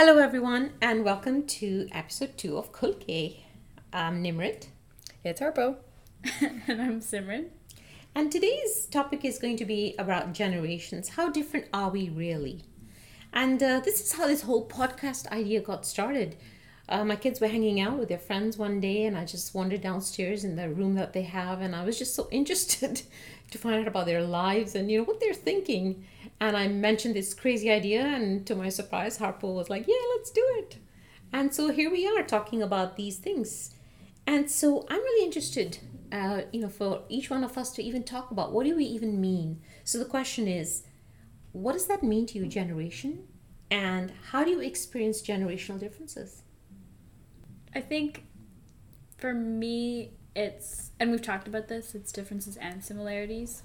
Hello, everyone, and welcome to episode two of Kulke. I'm Nimrit, It's Harpo. and I'm Simran. and today's topic is going to be about generations. How different are we really? And uh, this is how this whole podcast idea got started. Uh, my kids were hanging out with their friends one day, and I just wandered downstairs in the room that they have, and I was just so interested to find out about their lives and you know what they're thinking. And I mentioned this crazy idea, and to my surprise, Harpo was like, "Yeah, let's do it." And so here we are talking about these things. And so I'm really interested, uh, you know, for each one of us to even talk about what do we even mean. So the question is, what does that mean to you, generation? And how do you experience generational differences? I think for me, it's, and we've talked about this, it's differences and similarities.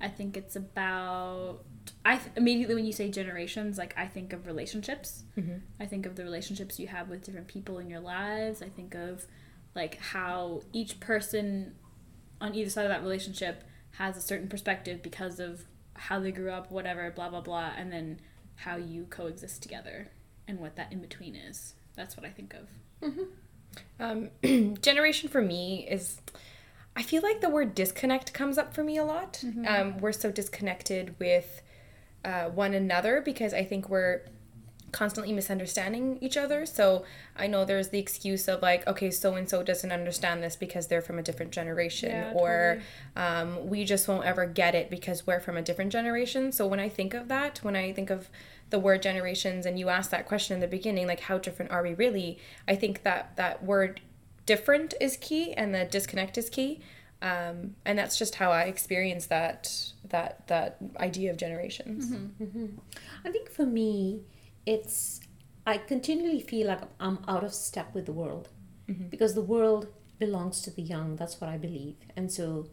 I think it's about, I th- immediately when you say generations, like I think of relationships. Mm-hmm. I think of the relationships you have with different people in your lives. I think of like how each person on either side of that relationship has a certain perspective because of how they grew up, whatever, blah, blah, blah, and then how you coexist together and what that in between is. That's what I think of. Um, generation for me is, I feel like the word disconnect comes up for me a lot. Um, we're so disconnected with uh, one another because I think we're constantly misunderstanding each other. So I know there's the excuse of like, okay, so and so doesn't understand this because they're from a different generation, Yeah, or um, we just won't ever get it because we're from a different generation. So when I think of that, when I think of the word generations, and you asked that question in the beginning, like how different are we really? I think that that word different is key, and the disconnect is key. Um, and that's just how I experience that that that idea of generations. Mm-hmm. Mm-hmm. I think for me, it's I continually feel like I'm out of step with the world mm-hmm. because the world belongs to the young. That's what I believe. And so,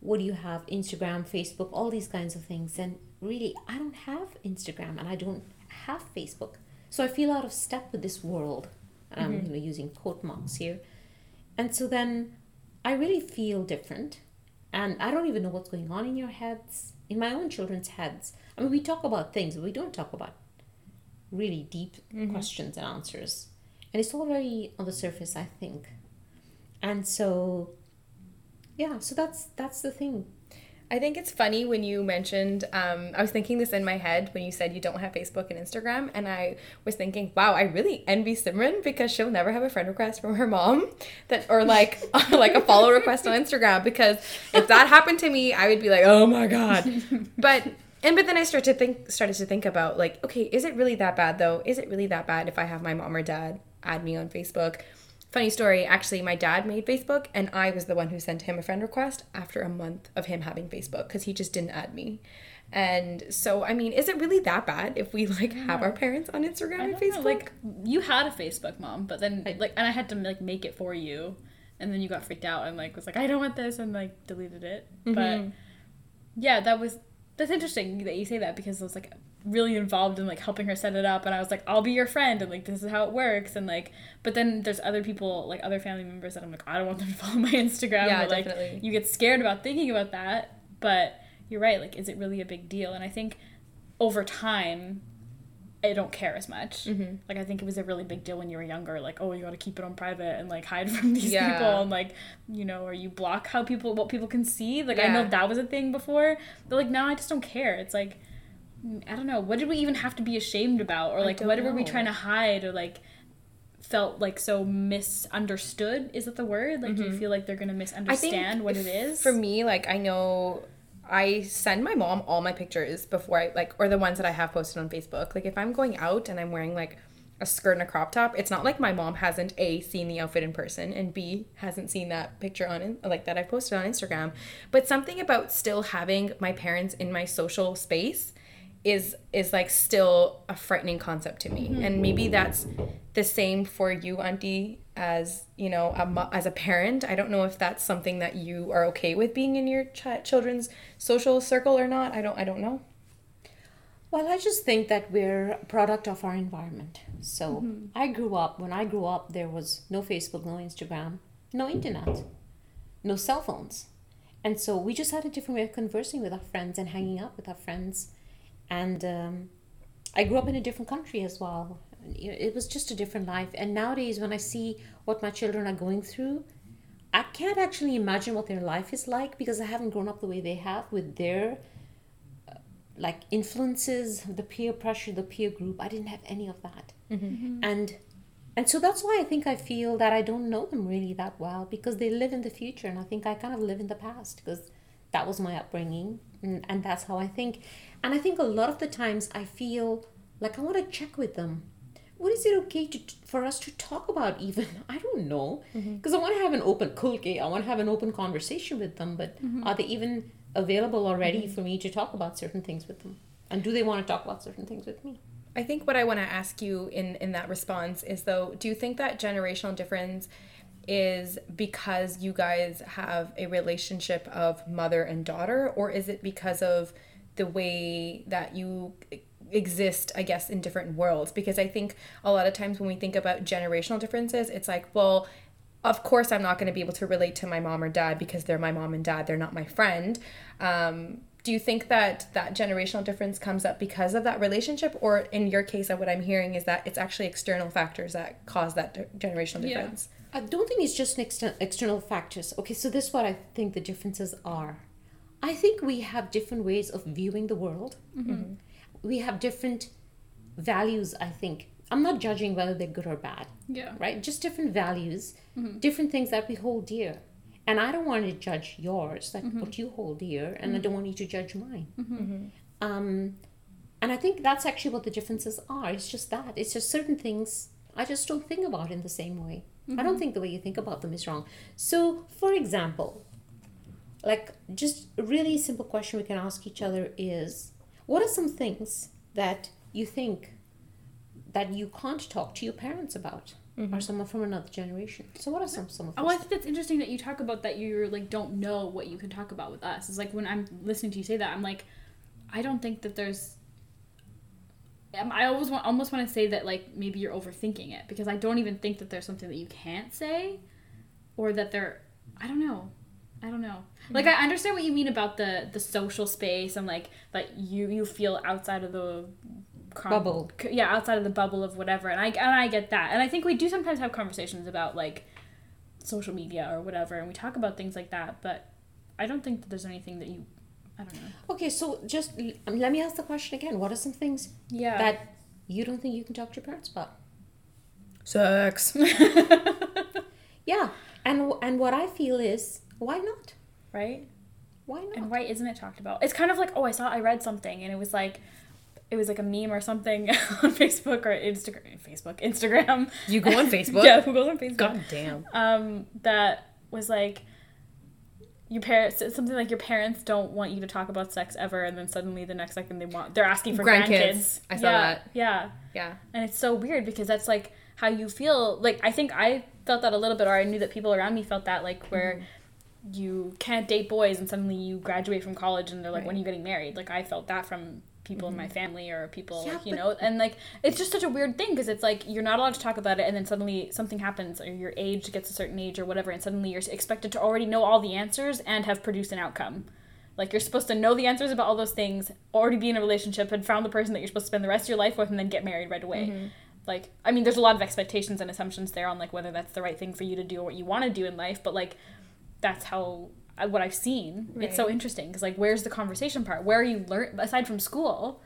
what do you have? Instagram, Facebook, all these kinds of things. And really, I don't have Instagram and I don't have Facebook. So I feel out of step with this world. And I'm you know, using quote marks here. And so then I really feel different. And I don't even know what's going on in your heads, in my own children's heads. I mean, we talk about things, but we don't talk about really deep mm-hmm. questions and answers. And it's all very on the surface, I think. And so, yeah, so that's that's the thing. I think it's funny when you mentioned, um, I was thinking this in my head when you said you don't have Facebook and Instagram. And I was thinking, wow, I really envy Simran because she'll never have a friend request from her mom that, or like, like a follow request on Instagram. Because if that happened to me, I would be like, oh my God. But, and, but then I started to think, started to think about like, okay, is it really that bad though? Is it really that bad if I have my mom or dad add me on Facebook? Funny story, actually, my dad made Facebook, and I was the one who sent him a friend request after a month of him having Facebook because he just didn't add me. And so, I mean, is it really that bad if we like have our parents on Instagram I and don't know, Facebook? like you had a Facebook mom, but then like and I had to like make it for you, and then you got freaked out and like was like I don't want this and like deleted it. But mm-hmm. yeah, that was that's interesting that you say that because I was like really involved in like helping her set it up, and I was like I'll be your friend and like this is how it works and like but then there's other people like other family members that I'm like I don't want them to follow my Instagram. Yeah, or, like, definitely. You get scared about thinking about that, but you're right. Like, is it really a big deal? And I think over time I don't care as much. Mm-hmm. Like I think it was a really big deal when you were younger. Like oh, you got to keep it on private and like hide from these Yeah. people and like you know, or you block how people what people can see. Like I know that was a thing before, but like now I just don't care. It's like I don't know. What did we even have to be ashamed about, or like what were we trying to hide, or like felt like so misunderstood? Is that the word? Like do you mm-hmm. feel like they're gonna misunderstand what it is? For me, like I know I send my mom all my pictures before I like or the ones that I have posted on Facebook. Like if I'm going out and I'm wearing like a skirt and a crop top, it's not like my mom hasn't A seen the outfit in person and B hasn't seen that picture on like that I posted on Instagram. But something about still having my parents in my social space is is like still a frightening concept to me mm-hmm. and maybe that's the same for you auntie as you know a, as a parent i don't know if that's something that you are okay with being in your chi- children's social circle or not i don't i don't know Well, I just think that we're a product of our environment. So mm-hmm. I grew up, when I grew up, there was no Facebook, no Instagram, no internet, no cell phones. And so we just had a different way of conversing with our friends and hanging out with our friends. And um, I grew up in a different country as well. it was just a different life. And nowadays, when I see what my children are going through, I can't actually imagine what their life is like because I haven't grown up the way they have with their uh, like influences, the peer pressure, the peer group. I didn't have any of that, mm-hmm. and and so that's why I think I feel that I don't know them really that well because they live in the future, and I think I kind of live in the past because that was my upbringing, and, and that's how I think. And I think a lot of the times I feel like I want to check with them what is it okay to for us to talk about even i don't know because mm-hmm. i want to have an open kulke i want to have an open conversation with them but mm-hmm. are they even available already mm-hmm. for me to talk about certain things with them and do they want to talk about certain things with me i think what i want to ask you in in that response is though do you think that generational difference is because you guys have a relationship of mother and daughter or is it because of the way that you exist i guess in different worlds? Because i think a lot of times when we think about generational differences it's like well of course i'm not going to be able to relate to my mom or dad because they're my mom and dad they're not my friend. Um, do you think that that generational difference comes up because of that relationship? Or in your case what i'm hearing is that it's actually external factors that cause that generational difference. I don't think it's just ex- external factors. Okay so this is what i think the differences are. I think we have different ways of viewing the world. Mm-hmm. We have different values i think. I'm not judging whether they're good or bad yeah. right? Just different values mm-hmm. different things that we hold dear. And i don't want to judge yours like mm-hmm. what you hold dear and i don't want you to judge mine. Mm-hmm. Mm-hmm. um, and i think that's actually what the differences are. It's just that. It's just certain things i just don't think about in the same way i don't think the way you think about them is wrong so for example like just a really simple question we can ask each other is what are some things that you think that you can't talk to your parents about? Mm-hmm. or someone from another generation. So what are some some of Oh, I think that's interesting that you talk about that you like don't know what you can talk about with us. It's like when I'm listening to you say that, I'm like, I don't think that there's. I always want, almost want to say that like maybe you're overthinking it because I don't even think that there's something that you can't say, or that there, I don't know. I don't know. Like hmm. I understand what you mean about the the social space and like that you you feel outside of the com- bubble. Yeah, outside of the bubble of whatever. And I and I get that. And I think we do sometimes have conversations about like social media or whatever and we talk about things like that, but I don't think that there's anything that you I don't know. Okay, so just let me ask the question again. What are some things yeah. that you don't think you can talk to your parents about? Sex. yeah. And and what I feel is why not? Right? Why not? And why isn't it talked about? It's kind of like, oh, I saw, I read something, and it was like, it was like a meme or something on Facebook or Instagram. Facebook, Instagram. You go on Facebook? yeah, who goes on Facebook? God damn. Um, that was like, your parents something like your parents don't want you to talk about sex ever and then suddenly the next second they want they're asking for grandkids, grandkids. i saw yeah, that. yeah. Yeah. And it's so weird because that's like how you feel. Like i think i felt that a little bit or i knew that people around me felt that like where mm-hmm. you can't date boys and suddenly you graduate from college and they're like right. when are you getting married? Like i felt that from people mm-hmm. in my mm-hmm. family or people yeah, you know and like it's just such a weird thing because it's like you're not allowed to talk about it and then suddenly something happens or your age gets a certain age or whatever and suddenly you're expected to already know all the answers and have produced an outcome like you're supposed to know the answers about all those things already be in a relationship and found the person that you're supposed to spend the rest of your life with and then get married right away mm-hmm. like i mean there's a lot of expectations and assumptions there on like whether that's the right thing for you to do or what you want to do in life but like that's how what I've seen. Right. It's so interesting because like, where's the conversation part? Where are you learn aside from school?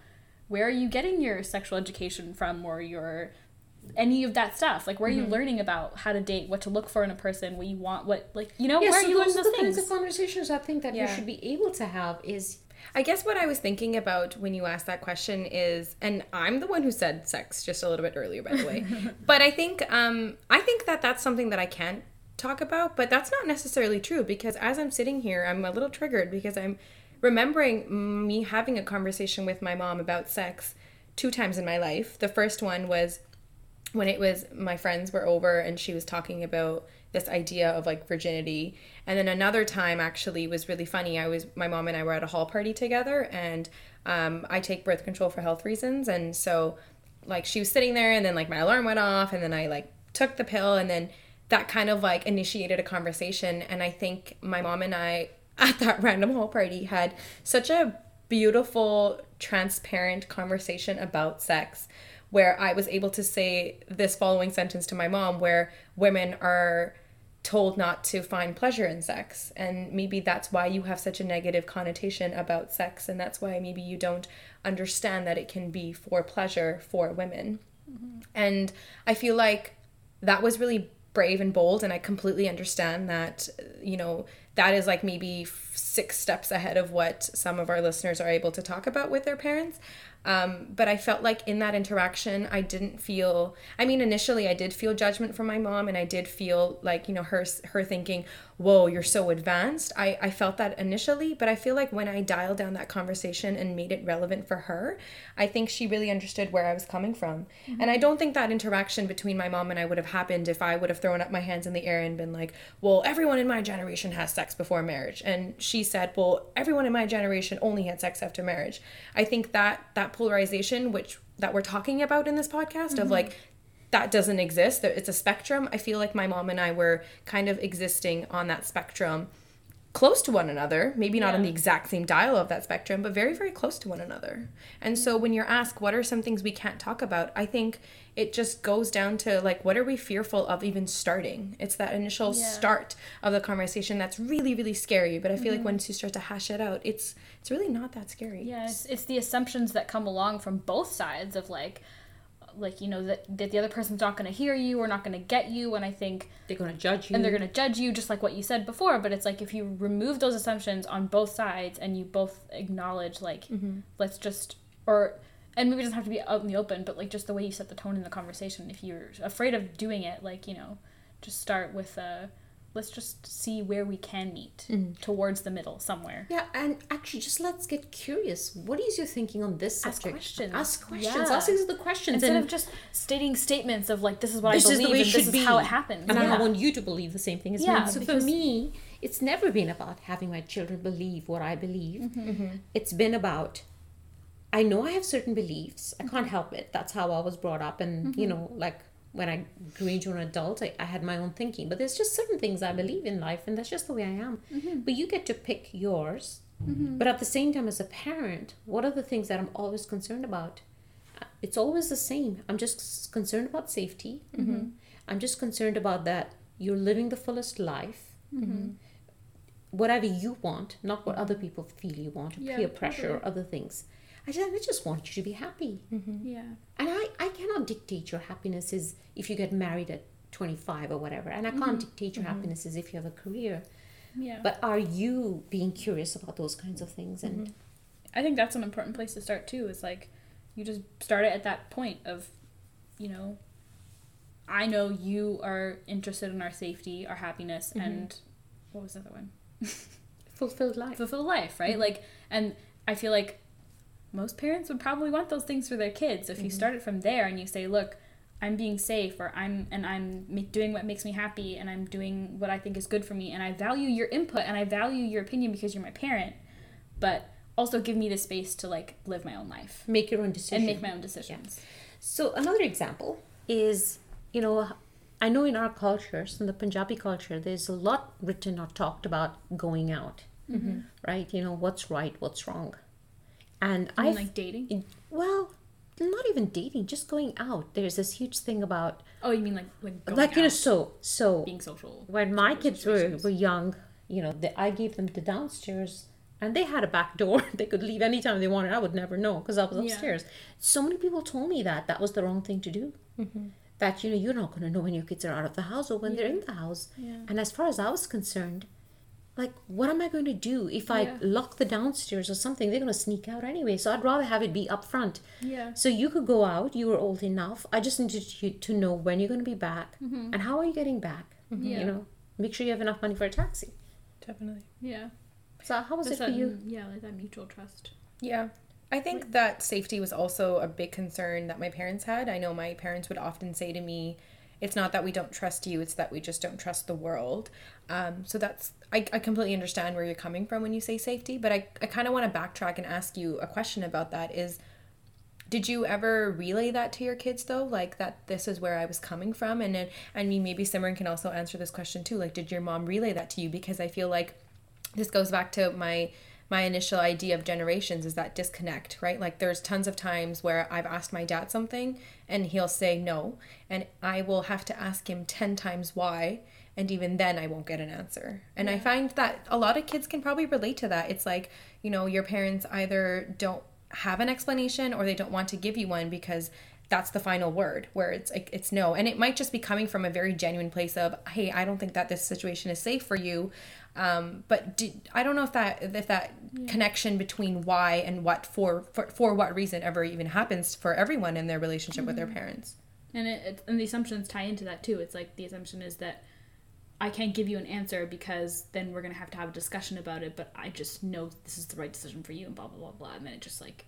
Where are you getting your sexual education from, or your any of that stuff? Like, where are mm-hmm. you learning about how to date, what to look for in a person, what you want, what like you know? Yeah, where so are you those learning are those the things? kinds of conversations I think that yeah. you should be able to have. Is I guess what I was thinking about when you asked that question is, and I'm the one who said sex just a little bit earlier, by the way, but I think um, I think that that's something that I can't talk about, but that's not necessarily true because as I'm sitting here, I'm a little triggered because I'm remembering me having a conversation with my mom about sex two times in my life. The first one was when it was my friends were over and she was talking about this idea of like virginity. And then another time actually was really funny. I was my mom and i were at a hall party together and um, i take birth control for health reasons. And so like she was sitting there and then like my alarm went off and then i like took the pill and then that kind of like initiated a conversation. And I think my mom and I at that random hall party had such a beautiful, transparent conversation about sex where I was able to say this following sentence to my mom where women are told not to find pleasure in sex and maybe that's why you have such a negative connotation about sex and that's why maybe you don't understand that it can be for pleasure for women mm-hmm. and i feel like that was really brave and bold and i completely understand that you know that is like maybe six steps ahead of what some of our listeners are able to talk about with their parents um, but I felt like in that interaction, I didn't feel. I mean, initially, I did feel judgment from my mom, and I did feel like you know her her thinking, "Whoa, you're so advanced." I I felt that initially, but I feel like when I dialed down that conversation and made it relevant for her, I think she really understood where I was coming from. Mm-hmm. And I don't think that interaction between my mom and I would have happened if I would have thrown up my hands in the air and been like, "Well, everyone in my generation has sex before marriage," and she said, "Well, everyone in my generation only had sex after marriage." I think that that polarization which that we're talking about in this podcast mm-hmm. of like that doesn't exist it's a spectrum i feel like my mom and i were kind of existing on that spectrum close to one another maybe not yeah. on the exact same dial of that spectrum but very very close to one another and so when you're asked what are some things we can't talk about i think it just goes down to like what are we fearful of even starting it's that initial yeah. start of the conversation that's really really scary but i feel mm-hmm. like once you start to hash it out it's it's really not that scary yeah it's, it's the assumptions that come along from both sides of like like you know that, that the other person's not going to hear you or not going to get you and i think they're going to judge you and they're going to judge you just like what you said before but it's like if you remove those assumptions on both sides and you both acknowledge like mm-hmm. let's just or and maybe it doesn't have to be out in the open, but like just the way you set the tone in the conversation. If you're afraid of doing it, like you know, just start with a. Let's just see where we can meet mm. towards the middle somewhere. Yeah, and actually, just let's get curious. What is your thinking on this subject? Ask questions. Ask questions. Yeah. Ask these the questions instead and of just stating statements of like, "This is what this I believe, and this is be. how it happens." And yeah. I want you to believe the same thing as yeah, me. So for me, it's never been about having my children believe what I believe. Mm-hmm. Mm-hmm. It's been about I know I have certain beliefs. I can't help it. That's how I was brought up. And, mm-hmm. you know, like when I grew into an adult, I, I, had my own thinking. But there's just certain things I believe in life, and that's just the way I am. Mm-hmm. But you get to pick yours. Mm-hmm. But at the same time, as a parent, what are the things that I'm always concerned about? It's always the same. I'm just concerned about safety. Mm-hmm. I'm just concerned about that you're living the fullest life mm-hmm. whatever you want, not what other people feel you want, yeah, peer pressure totally. or other things. I just, I just want you to be happy. Mm-hmm. Yeah. And I, I cannot dictate your happiness is if you get married at 25 or whatever. And I can't mm-hmm. dictate your mm-hmm. happiness is if you have a career. Yeah. But are you being curious about those kinds of things? And mm-hmm. I think that's an important place to start too. Is like you just start it at that point of, you know, I know you are interested in our safety, our happiness, mm-hmm. and what was the other one? Fulfilled life. Fulfilled life, right? Mm-hmm. Like, and I feel like most parents would probably want those things for their kids. So if mm-hmm. you start it from there and you say, look, I'm being safe or I'm and I'm doing what makes me happy and I'm doing what I think is good for me and I value your input and I value your opinion because you're my parent, but also give me the space to like live my own life. Make your own decisions. And make my own decisions. Yeah. So another example is, you know, I know in our cultures, in the Punjabi culture, there's a lot written or talked about going out. Mm-hmm. Right? You know, what's right, what's wrong and I mean like dating. Well, not even dating, just going out. There's this huge thing about. Oh, you mean like like like you know so so being social. When my kids were, were young, you know, the, I gave them the downstairs, and they had a back door. they could leave anytime they wanted. I would never know because I was upstairs. Yeah. So many people told me that that was the wrong thing to do. Mm-hmm. That you know you're not going to know when your kids are out of the house or when yeah. they're in the house. Yeah. And as far as I was concerned, like what am i going to do if i yeah. lock the downstairs or something? They're going to sneak out anyway. So i'd rather have it be up front yeah. So you could go out. You were old enough. I just needed you to know when you're going to be back mm-hmm. and how are you getting back mm-hmm. yeah. you know? Make sure you have enough money for a taxi. Definitely. Yeah. So how was That's it for that, you? yeah like that mutual trust. Yeah. I think that safety was also a big concern that my parents had. I know my parents would often say to me, it's not that we don't trust you, it's that we just don't trust the world. Um, so that's I, I completely understand where you're coming from when you say safety, but I, I kind of want to backtrack and ask you a question about that is did you ever relay that to your kids though like that this is where i was coming from and then i mean maybe simran can also answer this question too like did your mom relay that to you because i feel like this goes back to my my initial idea of generations is that disconnect, right? Like there's tons of times where I've asked my dad something and he'll say no, and I will have to ask him 10 times why, and even then I won't get an answer. And yeah. I find that a lot of kids can probably relate to that. It's like, you know, your parents either don't have an explanation or they don't want to give you one because that's the final word where it's like it's no and it might just be coming from a very genuine place of hey i don't think that this situation is safe for you um, but do, i don't know if that if that yeah. connection between why and what for, for for what reason ever even happens for everyone in their relationship mm-hmm. with their mm-hmm. parents and it, it, and the assumptions tie into that too it's like the assumption is that I can't give you an answer because then we're gonna have to have a discussion about it. But I just know this is the right decision for you, and blah blah blah blah. And then it just like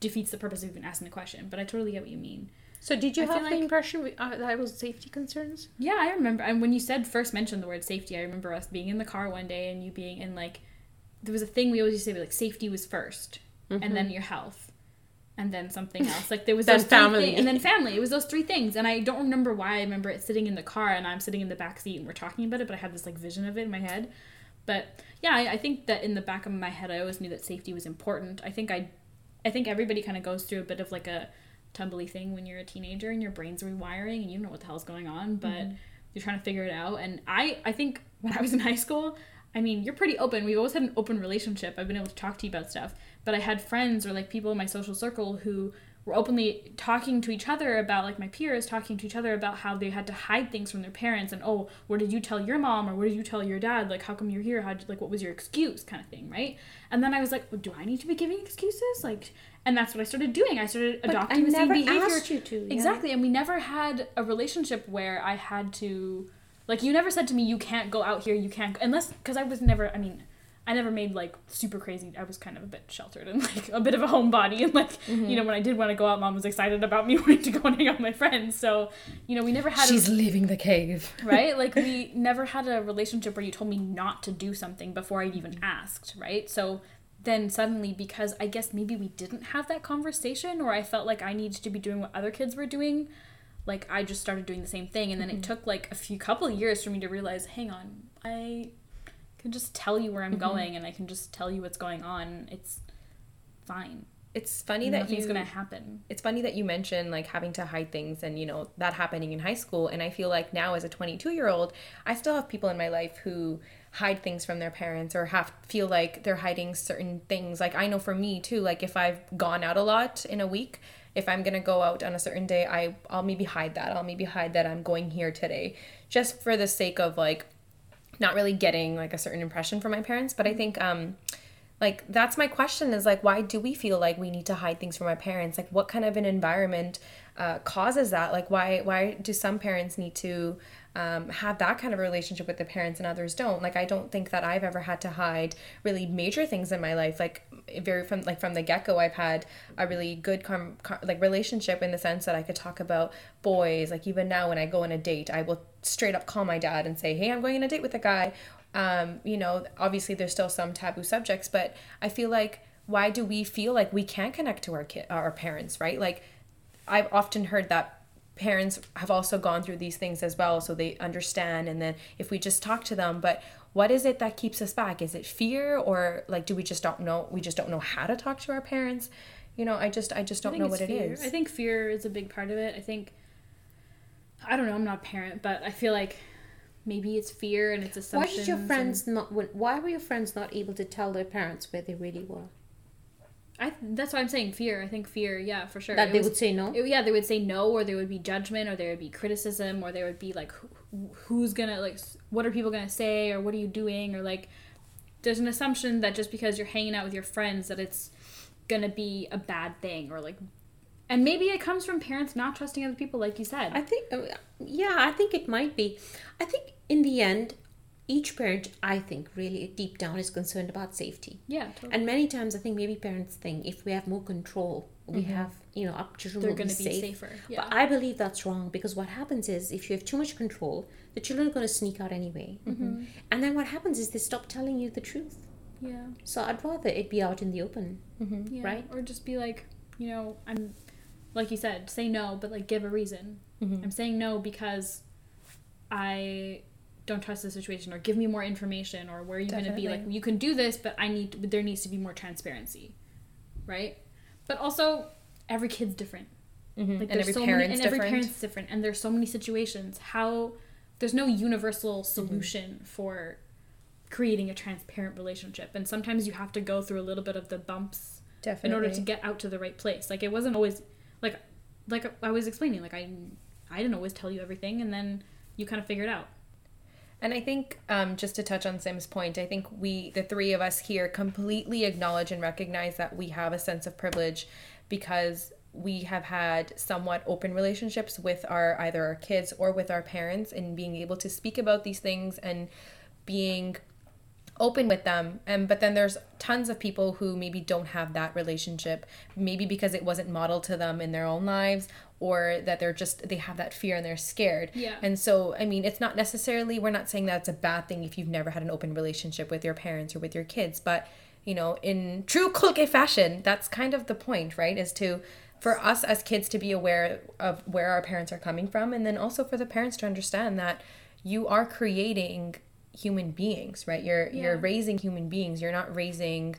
defeats the purpose of even asking the question. But I totally get what you mean. So did you I have the like, impression uh, that was safety concerns? Yeah, I remember. And when you said first mentioned the word safety, I remember us being in the car one day and you being in like, there was a thing we always used to say like safety was 1st mm-hmm. and then your health, and then something else. Like there was those family things, and then family. It was those three things, and I don't remember why. I remember it sitting in the car and I'm sitting in the back seat and we're talking about it, but I had this like vision of it in my head. But yeah, I, I think that in the back of my head, I always knew that safety was important. I think I I think everybody kind of goes through a bit of like a tumbly thing when you're a teenager and your brain's rewiring and you don't know what the hell's going on, but mm-hmm. you're trying to figure it out. And I, I think when I was in high school, I mean, you're pretty open. We've always had an open relationship. I've been able to talk to you about stuff. But I had friends or like people in my social circle who were openly talking to each other about like my peers talking to each other about how they had to hide things from their parents and oh where did you tell your mom or where did you tell your dad? Like how come you're here? How did, like what was your excuse? kind of thing right? And then i was like well, do i need to be giving excuses? Like and that's what i started doing. I started but adopting the same behavior you to, yeah. exactly and we never had a relationship where i had to like you never said to me you can't go out here you can't unless because i was never i mean I never made like super crazy. I was kind of a bit sheltered and like a bit of a homebody. And like, mm-hmm. you know, when I did want to go out, mom was excited about me wanting to go and hang out with my friends. So, you know, we never had. She's a, leaving the cave. right? Like, we never had a relationship where you told me not to do something before I'd even asked, right? So then suddenly, because I guess maybe we didn't have that conversation or I felt like I needed to be doing what other kids were doing, like I just started doing the same thing. And then mm-hmm. it took like a few couple of years for me to realize, hang on, I can just tell you where I'm mm-hmm. going and I can just tell you what's going on. It's fine. It's funny that nothing's gonna happen. It's funny that you mention like having to hide things and you know that happening in high school. And I feel like now as a 22 year old, I still have people in my life who hide things from their parents or have feel like they're hiding certain things. Like I know for me too. Like if I've gone out a lot in a week, if I'm gonna go out on a certain day, I I'll maybe hide that. I'll maybe hide that I'm going here today, just for the sake of like not really getting like a certain impression from my parents. But I think um like that's my question is like why do we feel like we need to hide things from our parents? Like what kind of an environment uh, causes that? Like why why do some parents need to um, have that kind of relationship with the parents and others don't like i don't think that i've ever had to hide really major things in my life like very from like from the get-go i've had a really good com-, com- like relationship in the sense that i could talk about boys like even now when i go on a date i will straight up call my dad and say hey i'm going on a date with a guy. Um, you know obviously there's still some taboo subjects but i feel like why do we feel like we can't connect to our kid our parents right? Like i've often heard that parents have also gone through these things as well so they understand and then if we just talk to them but what is it that keeps us back is it fear or like do we just don't know we just don't know how to talk to our parents you know i just i just don't I know what fear. it is i think fear is a big part of it i think i don't know i'm not a parent but i feel like maybe it's fear and it's assumptions why did your friends and... not why were your friends not able to tell their parents where they really were I that's why I'm saying fear. I think fear, yeah, for sure. That it they was, would say no. It, yeah, they would say no, or there would be judgment, or there would be criticism, or there would be like, who, who's gonna like, what are people gonna say, or what are you doing, or like, there's an assumption that just because you're hanging out with your friends that it's gonna be a bad thing, or like, and maybe it comes from parents not trusting other people, like you said. I think, uh, yeah, I think it might be. I think in the end, each parent, I think, really deep down is concerned about safety. Yeah, totally. And many times, I think maybe parents think if we have more control, we mm-hmm. have, you know, up children They're will be, safe. safer. Yeah. But I believe that's wrong because what happens is if you have too much control, the children are going to sneak out anyway. Mm-hmm. And then what happens is they stop telling you the truth. Yeah. So I'd rather it be out in the open, mm-hmm. yeah. right? Or just be like, you know, I'm, like you said, say no, but like give a reason. Mm-hmm. I'm saying no because I don't trust the situation or give me more information or where are you going to be like you can do this but i need there needs to be more transparency right but also every kid's different mm-hmm. like and every so parent's many, and every different. parent's different and there's so many situations how there's no universal mm-hmm. solution mm-hmm. for creating a transparent relationship and sometimes you have to go through a little bit of the bumps Definitely. in order to get out to the right place like it wasn't always like like i was explaining like i i didn't always tell you everything and then you kind of figure it out and I think um, just to touch on Sim's point, I think we, the three of us here, completely acknowledge and recognize that we have a sense of privilege because we have had somewhat open relationships with our either our kids or with our parents and being able to speak about these things and being open with them and but then there's tons of people who maybe don't have that relationship maybe because it wasn't modeled to them in their own lives or that they're just they have that fear and they're scared. Yeah. And so i mean it's not necessarily we're not saying that's a bad thing if you've never had an open relationship with your parents or with your kids but you know in true Khulke fashion that's kind of the point right is to for us as kids to be aware of where our parents are coming from and then also for the parents to understand that you are creating human beings right you're yeah. you're raising human beings you're not raising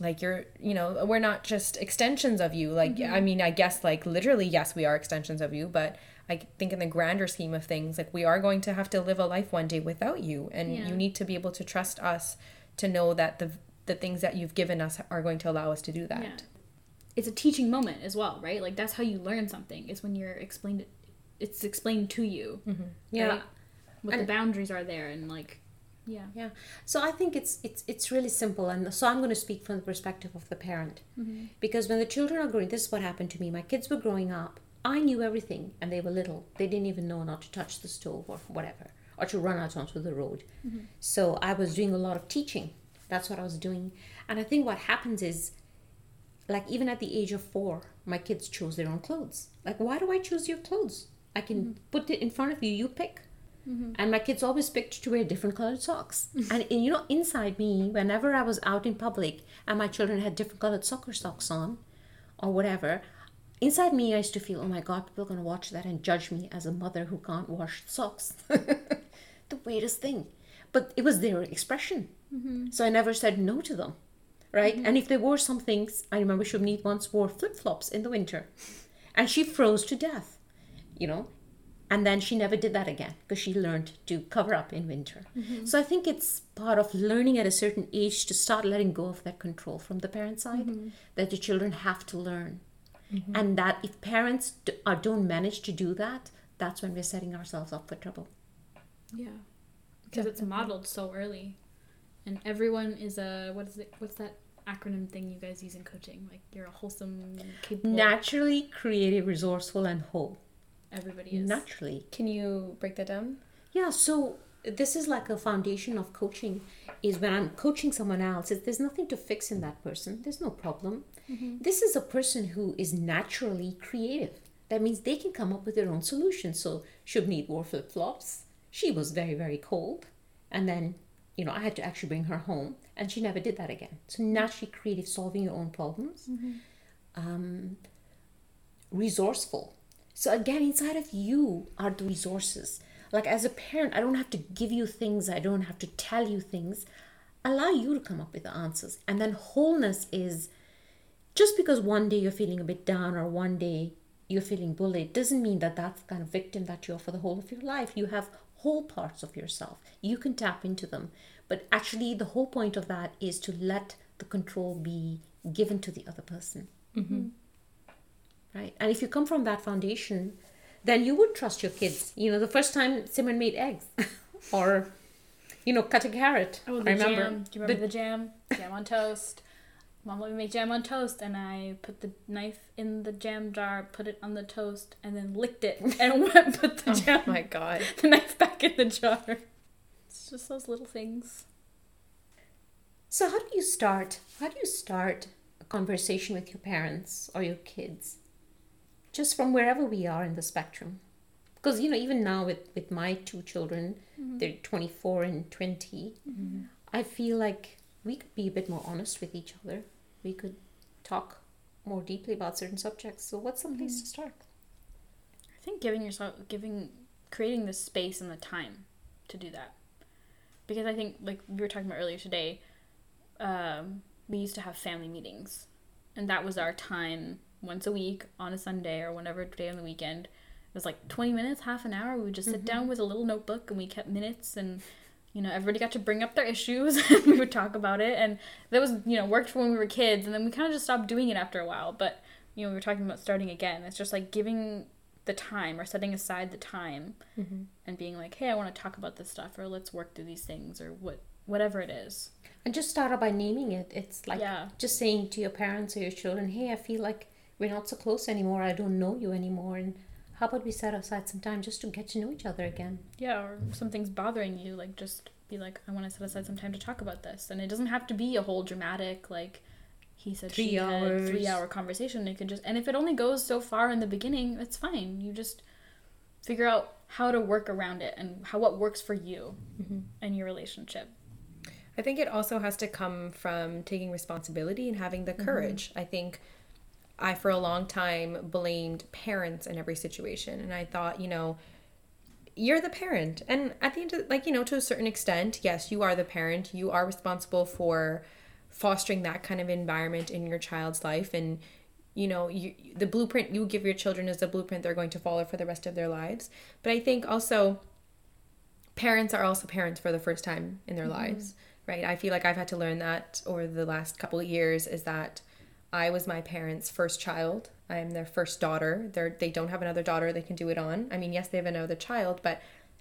like you're you know we're not just extensions of you like mm-hmm. i mean i guess like literally yes we are extensions of you but i think in the grander scheme of things like we are going to have to live a life one day without you and yeah. you need to be able to trust us to know that the the things that you've given us are going to allow us to do that yeah. it's a teaching moment as well right like that's how you learn something is when you're explained it's explained to you mm-hmm. yeah right? What and the boundaries are there and like yeah. Yeah. So i think it's it's it's really simple and so i'm going to speak from the perspective of the parent. Mm-hmm. because when the children are growing this is what happened to me. My kids were growing up i knew everything and they were little. They didn't even know not to touch the stove or whatever or to run out onto the road. Mm-hmm. so i was doing a lot of teaching. That's what i was doing. And i think what happens is like even at the age of four my kids chose their own clothes. Like why do i choose your clothes? I can mm-hmm. put it in front of you you pick Mm-hmm. And my kids always picked to wear different colored socks. and, and you know, inside me, whenever I was out in public and my children had different colored soccer socks on or whatever, inside me I used to feel, oh my God, people are going to watch that and judge me as a mother who can't wash socks. the weirdest thing. But it was their expression. Mm-hmm. So I never said no to them. Right? Mm-hmm. And if they wore some things, I remember Shubneet once wore flip flops in the winter and she froze to death. You know, and then she never did that again because she learned to cover up in winter mm-hmm. so i think it's part of learning at a certain age to start letting go of that control from the parent side mm-hmm. that the children have to learn mm-hmm. and that if parents do, uh, don't manage to do that that's when we're setting ourselves up for trouble yeah because Definitely. it's modeled so early and everyone is a what is it what's that acronym thing you guys use in coaching like you're a wholesome capable naturally creative resourceful and whole everybody is naturally. Can you break that down? Yeah, so this is like a foundation of coaching is when I'm coaching someone else, if there's nothing to fix in that person. There's no problem. Mm-hmm. This is a person who is naturally creative. That means they can come up with their own solutions. So Shubneet wore flip flops. She was very, very cold. And then, you know, I had to actually bring her home and she never did that again. So naturally creative, solving your own problems. Mm-hmm. Um, resourceful so again, inside of you are the resources. Like as a parent, I don't have to give you things, I don't have to tell you things. Allow you to come up with the answers. And then wholeness is just because one day you're feeling a bit down or one day you're feeling bullied doesn't mean that that's the kind of victim that you're for the whole of your life. You have whole parts of yourself. You can tap into them. But actually, the whole point of that is to let the control be given to the other person. Mm-hmm right? And if you come from that foundation, then you would trust your kids. You know, the first time Simran made eggs, or you know, cut a carrot. Oh, the I remember. Jam. Do you remember the, the jam? Jam on toast. Mom let me make jam on toast, and I put the knife in the jam jar, put it on the toast, and then licked it, and went put the oh jam. my god! The knife back in the jar. It's just those little things. So how do you start? How do you start a conversation with your parents or your kids just from wherever we are in the spectrum because you know even now with with my two children mm-hmm. they're 24 and 20 mm-hmm. i feel like we could be a bit more honest with each other we could talk more deeply about certain subjects so what's some place mm-hmm. to start i think giving yourself giving creating the space and the time to do that. Because I think, like we were talking about earlier today, um, we used to have family meetings, and that was our time once a week on a Sunday or whenever day on the weekend. It was like 20 minutes, half an hour. We would just sit mm-hmm. down with a little notebook and we kept minutes and you know, everybody got to bring up their issues and we would talk about it. And that was, you know, worked for when we were kids. And then we kind of just stopped doing it after a while. But, you know, we were talking about starting again. It's just like giving the time or setting aside the time mm-hmm. and being like, hey, I want to talk about this stuff or let's work through these things or what whatever it is. And just start out by naming it. It's like yeah. just saying to your parents or your children, hey, I feel like we're not so close anymore. I don't know you anymore. And how about we set aside some time just to get to know each other again? Yeah, or something's bothering you, like just be like, I want to set aside some time to talk about this. And it doesn't have to be a whole dramatic, like, he said three she hours. had three hour conversation. It could just, and if it only goes so far in the beginning, it's fine. You just figure out how to work around it and how what works for you mm-hmm. and your relationship. I think it also has to come from taking responsibility and having the mm-hmm. courage. Mm-hmm. I think I, for a long time, blamed parents in every situation. And I thought, you know, you're the parent. And at the end of, like, you know, to a certain extent, yes, you are the parent. You are responsible for fostering that kind of environment in your child's life. And, you know, you, the blueprint you give your children is the blueprint they're going to follow for the rest of their lives. But I think also, parents are also parents for the first time in their mm-hmm. lives, right? I feel like I've had to learn that over the last couple of years is that I was my parents' first child. I am their first daughter. They're they don't have another daughter they can do it on. I mean, yes, they have another child, but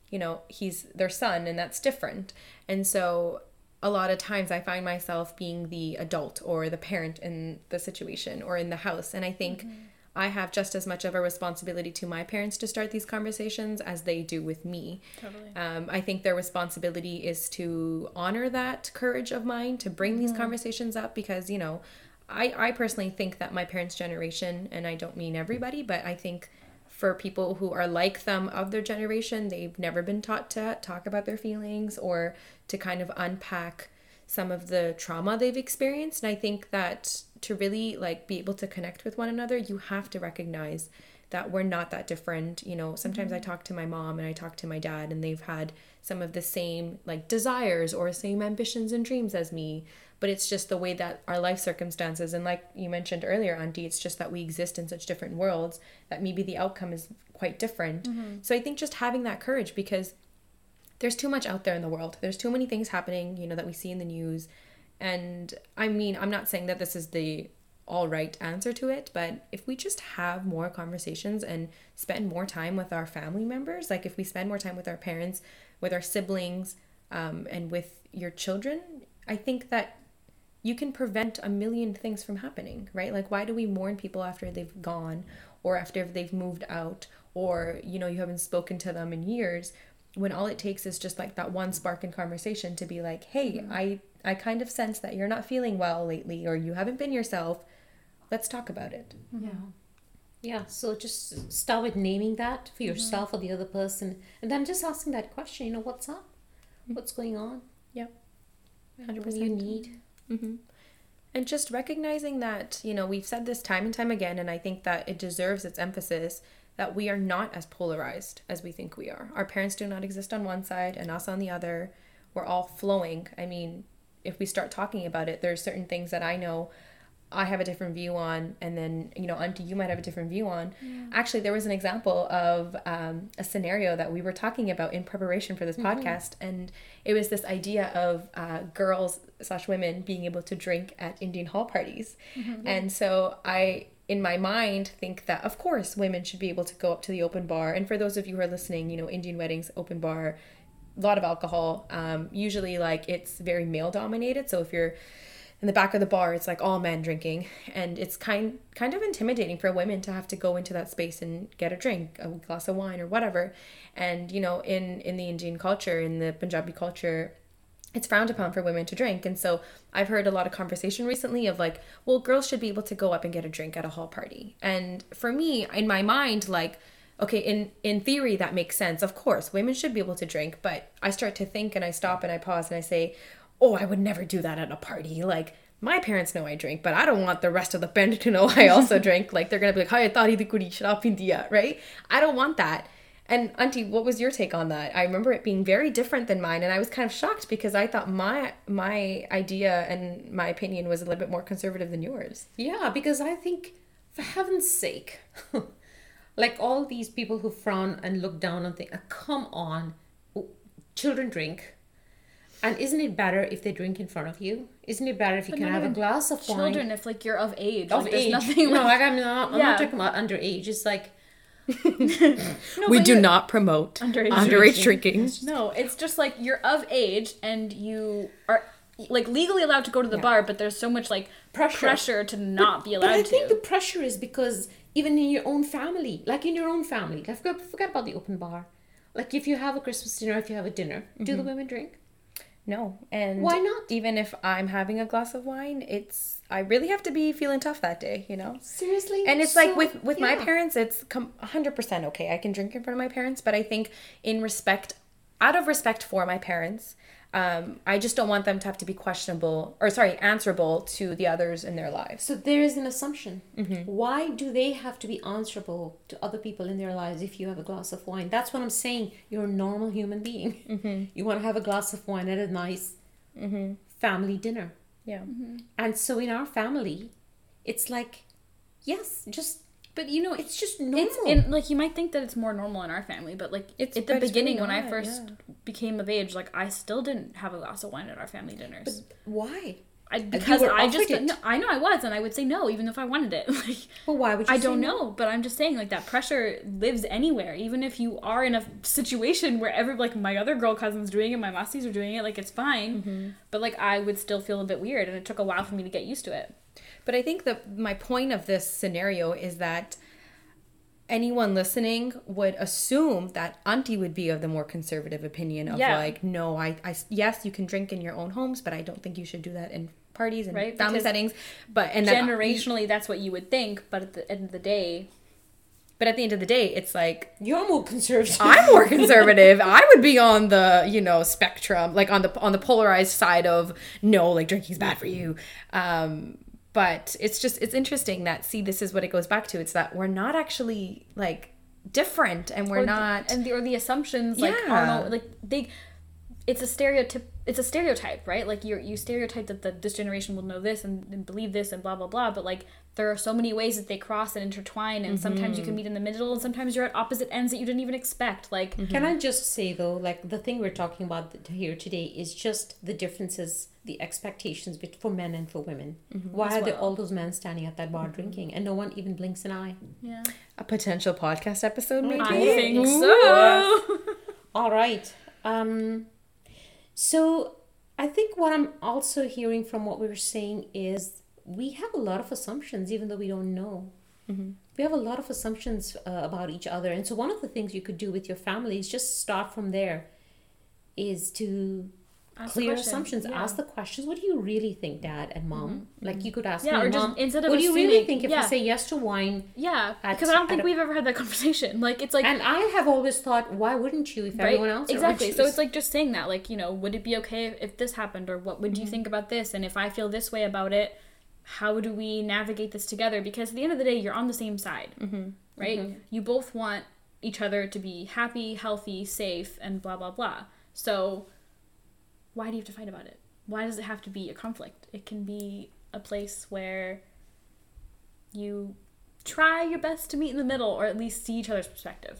you know, he's their son and that's different. And so a lot of times I find myself being the adult or the parent in the situation or in the house. And I think mm-hmm. I have just as much of a responsibility to my parents to start these conversations as they do with me. Totally. Um, I think their responsibility is to honor that courage of mine to bring mm-hmm. these conversations up because, you know, I, I personally think that my parents' generation, and I don't mean everybody, but I think for people who are like them of their generation, they've never been taught to talk about their feelings or to kind of unpack some of the trauma they've experienced. And I think that to really like be able to connect with one another, you have to recognize that we're not that different. You know, sometimes mm-hmm. I talk to my mom and I talk to my dad and they've had some of the same like desires or same ambitions and dreams as me but it's just the way that our life circumstances and like you mentioned earlier auntie it's just that we exist in such different worlds that maybe the outcome is quite different. Mm-hmm. so i think just having that courage because there's too much out there in the world. There's too many things happening you know that we see in the news. And i mean i'm not saying that this is the all right answer to it but if we just have more conversations and spend more time with our family members like if we spend more time with our parents with our siblings um, and with your children i think that you can prevent a million things from happening, right? Like, why do we mourn people after they've gone or after they've moved out or, you know, you haven't spoken to them in years when all it takes is just like that one spark in conversation to be like, hey, mm-hmm. I, I kind of sense that you're not feeling well lately or you haven't been yourself. Let's talk about it. Mm-hmm. Yeah. Yeah, so just start with naming that for mm-hmm. yourself mm-hmm. or the other person, and then just asking that question. You know, what's up? What's going on? Yep. Hundred percent. you need? Mm-hmm. And just recognizing that, you know, we've said this time and time again, and I think that it deserves its emphasis that we are not as polarized as we think we are. Our parents do not exist on one side and us on the other. We're all flowing. I mean, if we start talking about it, there's certain things that I know I have a different view on, and then you know, Auntie, you might have a different view on. Yeah. Actually, there was an example of um, a scenario that we were talking about in preparation for this mm-hmm. podcast, and it was this idea of uh, girls slash women being able to drink at Indian hall parties, mm-hmm. and so I. In my mind, think that of course women should be able to go up to the open bar. And for those of you who are listening, you know, Indian weddings, open bar, a lot of alcohol. Um, usually, like it's very male dominated. So if you're in the back of the bar it's like all men drinking and it's kind kind of intimidating for women to have to go into that space and get a drink a glass of wine or whatever. And you know in in the indian culture in the punjabi culture it's frowned upon for women to drink. And so i've heard a lot of conversation recently of like well girls should be able to go up and get a drink at a hall party. And for me in my mind like okay in in theory that makes sense. Of course women should be able to drink but i start to think and i stop and i pause and i say oh, I would never do that at a party. Like, my parents know I drink, but I don't want the rest of the band to know I also drink. Like, they're gonna be like, hi, I thought he kuri sharab pindiya, right? I don't want that. And Auntie, what was your take on that? I remember it being very different than mine, and I was kind of shocked because I thought my my idea and my opinion was a little bit more conservative than yours. Yeah, because I think, for heaven's sake, like all these people who frown and look down on things, uh, come on, children drink. And isn't it better if they drink in front of you? Isn't it better if you But can have a glass of wine? Children, if like you're of age, of like, there's age. nothing no, like, like I'm not. I'm Yeah. not talking about underage. It's like No, we do you're- not promote Underage underage, drinking. No, it's just like you're of age and you are like legally allowed to go to the bar, but there's so much like Pressure. pressure, to not be allowed to. But I to. think the pressure is because even in your own family, like in your own family, like forget, forget about the open bar. Like if you have a Christmas dinner, if you have a dinner, do the mm-hmm. women drink? No, and Why not? Even if I'm having a glass of wine, it's I really have to be feeling tough that day, you know. Seriously? And it's So, like with with my parents, it's com- 100% okay. I can drink in front of my parents, but I think in respect, out of respect for my parents, um, I just don't want them to have to be questionable or sorry, answerable to the others in their lives. So there is an assumption. Mm-hmm. Why do they have to be answerable to other people in their lives if you have a glass of wine? That's what I'm saying. You're a normal human being. Mm-hmm. You want to have a glass of wine at a nice family dinner. Yeah. And so in our family, it's like, yes, just, but you know, it's just normal. it's in like you might think that it's more normal in our family, but like It's- at the beginning really when I first yeah. became of age, like I still didn't have a glass of wine at our family dinners. Why? I, because I just no, I know I was, and I would say no, even if I wanted it. Like Well, why would you I don't no? know, but I'm just saying like that pressure lives anywhere. Even if you are in a situation where every like my other girl cousins doing it, my masties are doing it, like it's fine. Mm-hmm. But like I would still feel a bit weird, and it took a while for me to get used to it. But I think that my point of this scenario is that anyone listening would assume that auntie would be of the more conservative opinion of Yeah. like no I, I yes you can drink in your own homes but i don't think you should do that in parties and Right, family because settings but and that- Generationally, that's what you would think, but at the end of the day, but at the end of the day it's like You're more conservative. i'm more conservative i would be on the you know spectrum like on the on the polarized side of no like drinking's bad for you um but it's just it's interesting that see this is what it goes back to it's that we're not actually like different and we're or the- not and the or the assumptions like Yeah. are like they. It's a stereotype. It's a stereotype, right? Like you you stereotype that the, this generation will know this and, and believe this and blah blah blah. But like there are so many ways that they cross and intertwine, and sometimes you Mm-hmm. can meet in the middle, and sometimes you're at opposite ends that you didn't even expect. Like Can I just say though, like the thing we're talking about here today is just the differences, the expectations for men and for women. Why As are there all those men standing at that bar drinking and no one even blinks an eye? yeah, a potential podcast episode maybe I think so. All right. Um, so I think what I'm also hearing from what we were saying is we have a lot of assumptions, even though we don't know. We have a lot of assumptions uh, about each other, and so one of the things you could do with your family is just start from there. Is to Ask clear assumptions. yeah. Mm-hmm. Ask the questions. What do you really think, Dad and Mom? Like you could ask Yeah, me, or just Mom. instead of what do you really think if yeah. I say yes to wine? Yeah, because I don't think a- we've ever had that conversation. Like it's like And I have always thought, why wouldn't you if right everyone else exactly. So it's like just saying that, like you know, would it be okay if, if this happened, or what would you think about this? And if I feel this way about it, how do we navigate this together? Because at the end of the day, you're on the same side, mm-hmm. right? You both want each other to be happy, healthy, safe, and blah blah blah. So why do you have to fight about it? Why does it have to be a conflict? It can be a place where you try your best to meet in the middle or at least see each other's perspective.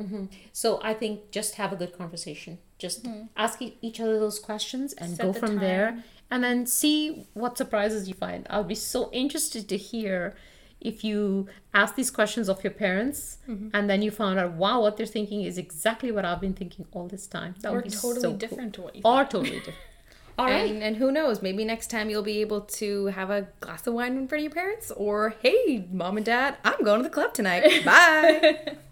Mm-hmm. So I think just have a good conversation. Just mm-hmm. ask e- each other those questions and Set go the from there, and then see what surprises you find. I'll be so interested to hear if you ask these questions of your parents mm-hmm. and then you found out, wow, what they're thinking is exactly what I've been thinking all this time. That or would be totally so cool. different to what you Or totally different. All right. And, and who knows, maybe next time you'll be able to have a glass of wine in front of your parents, or hey, mom and dad, I'm going to the club tonight. Bye.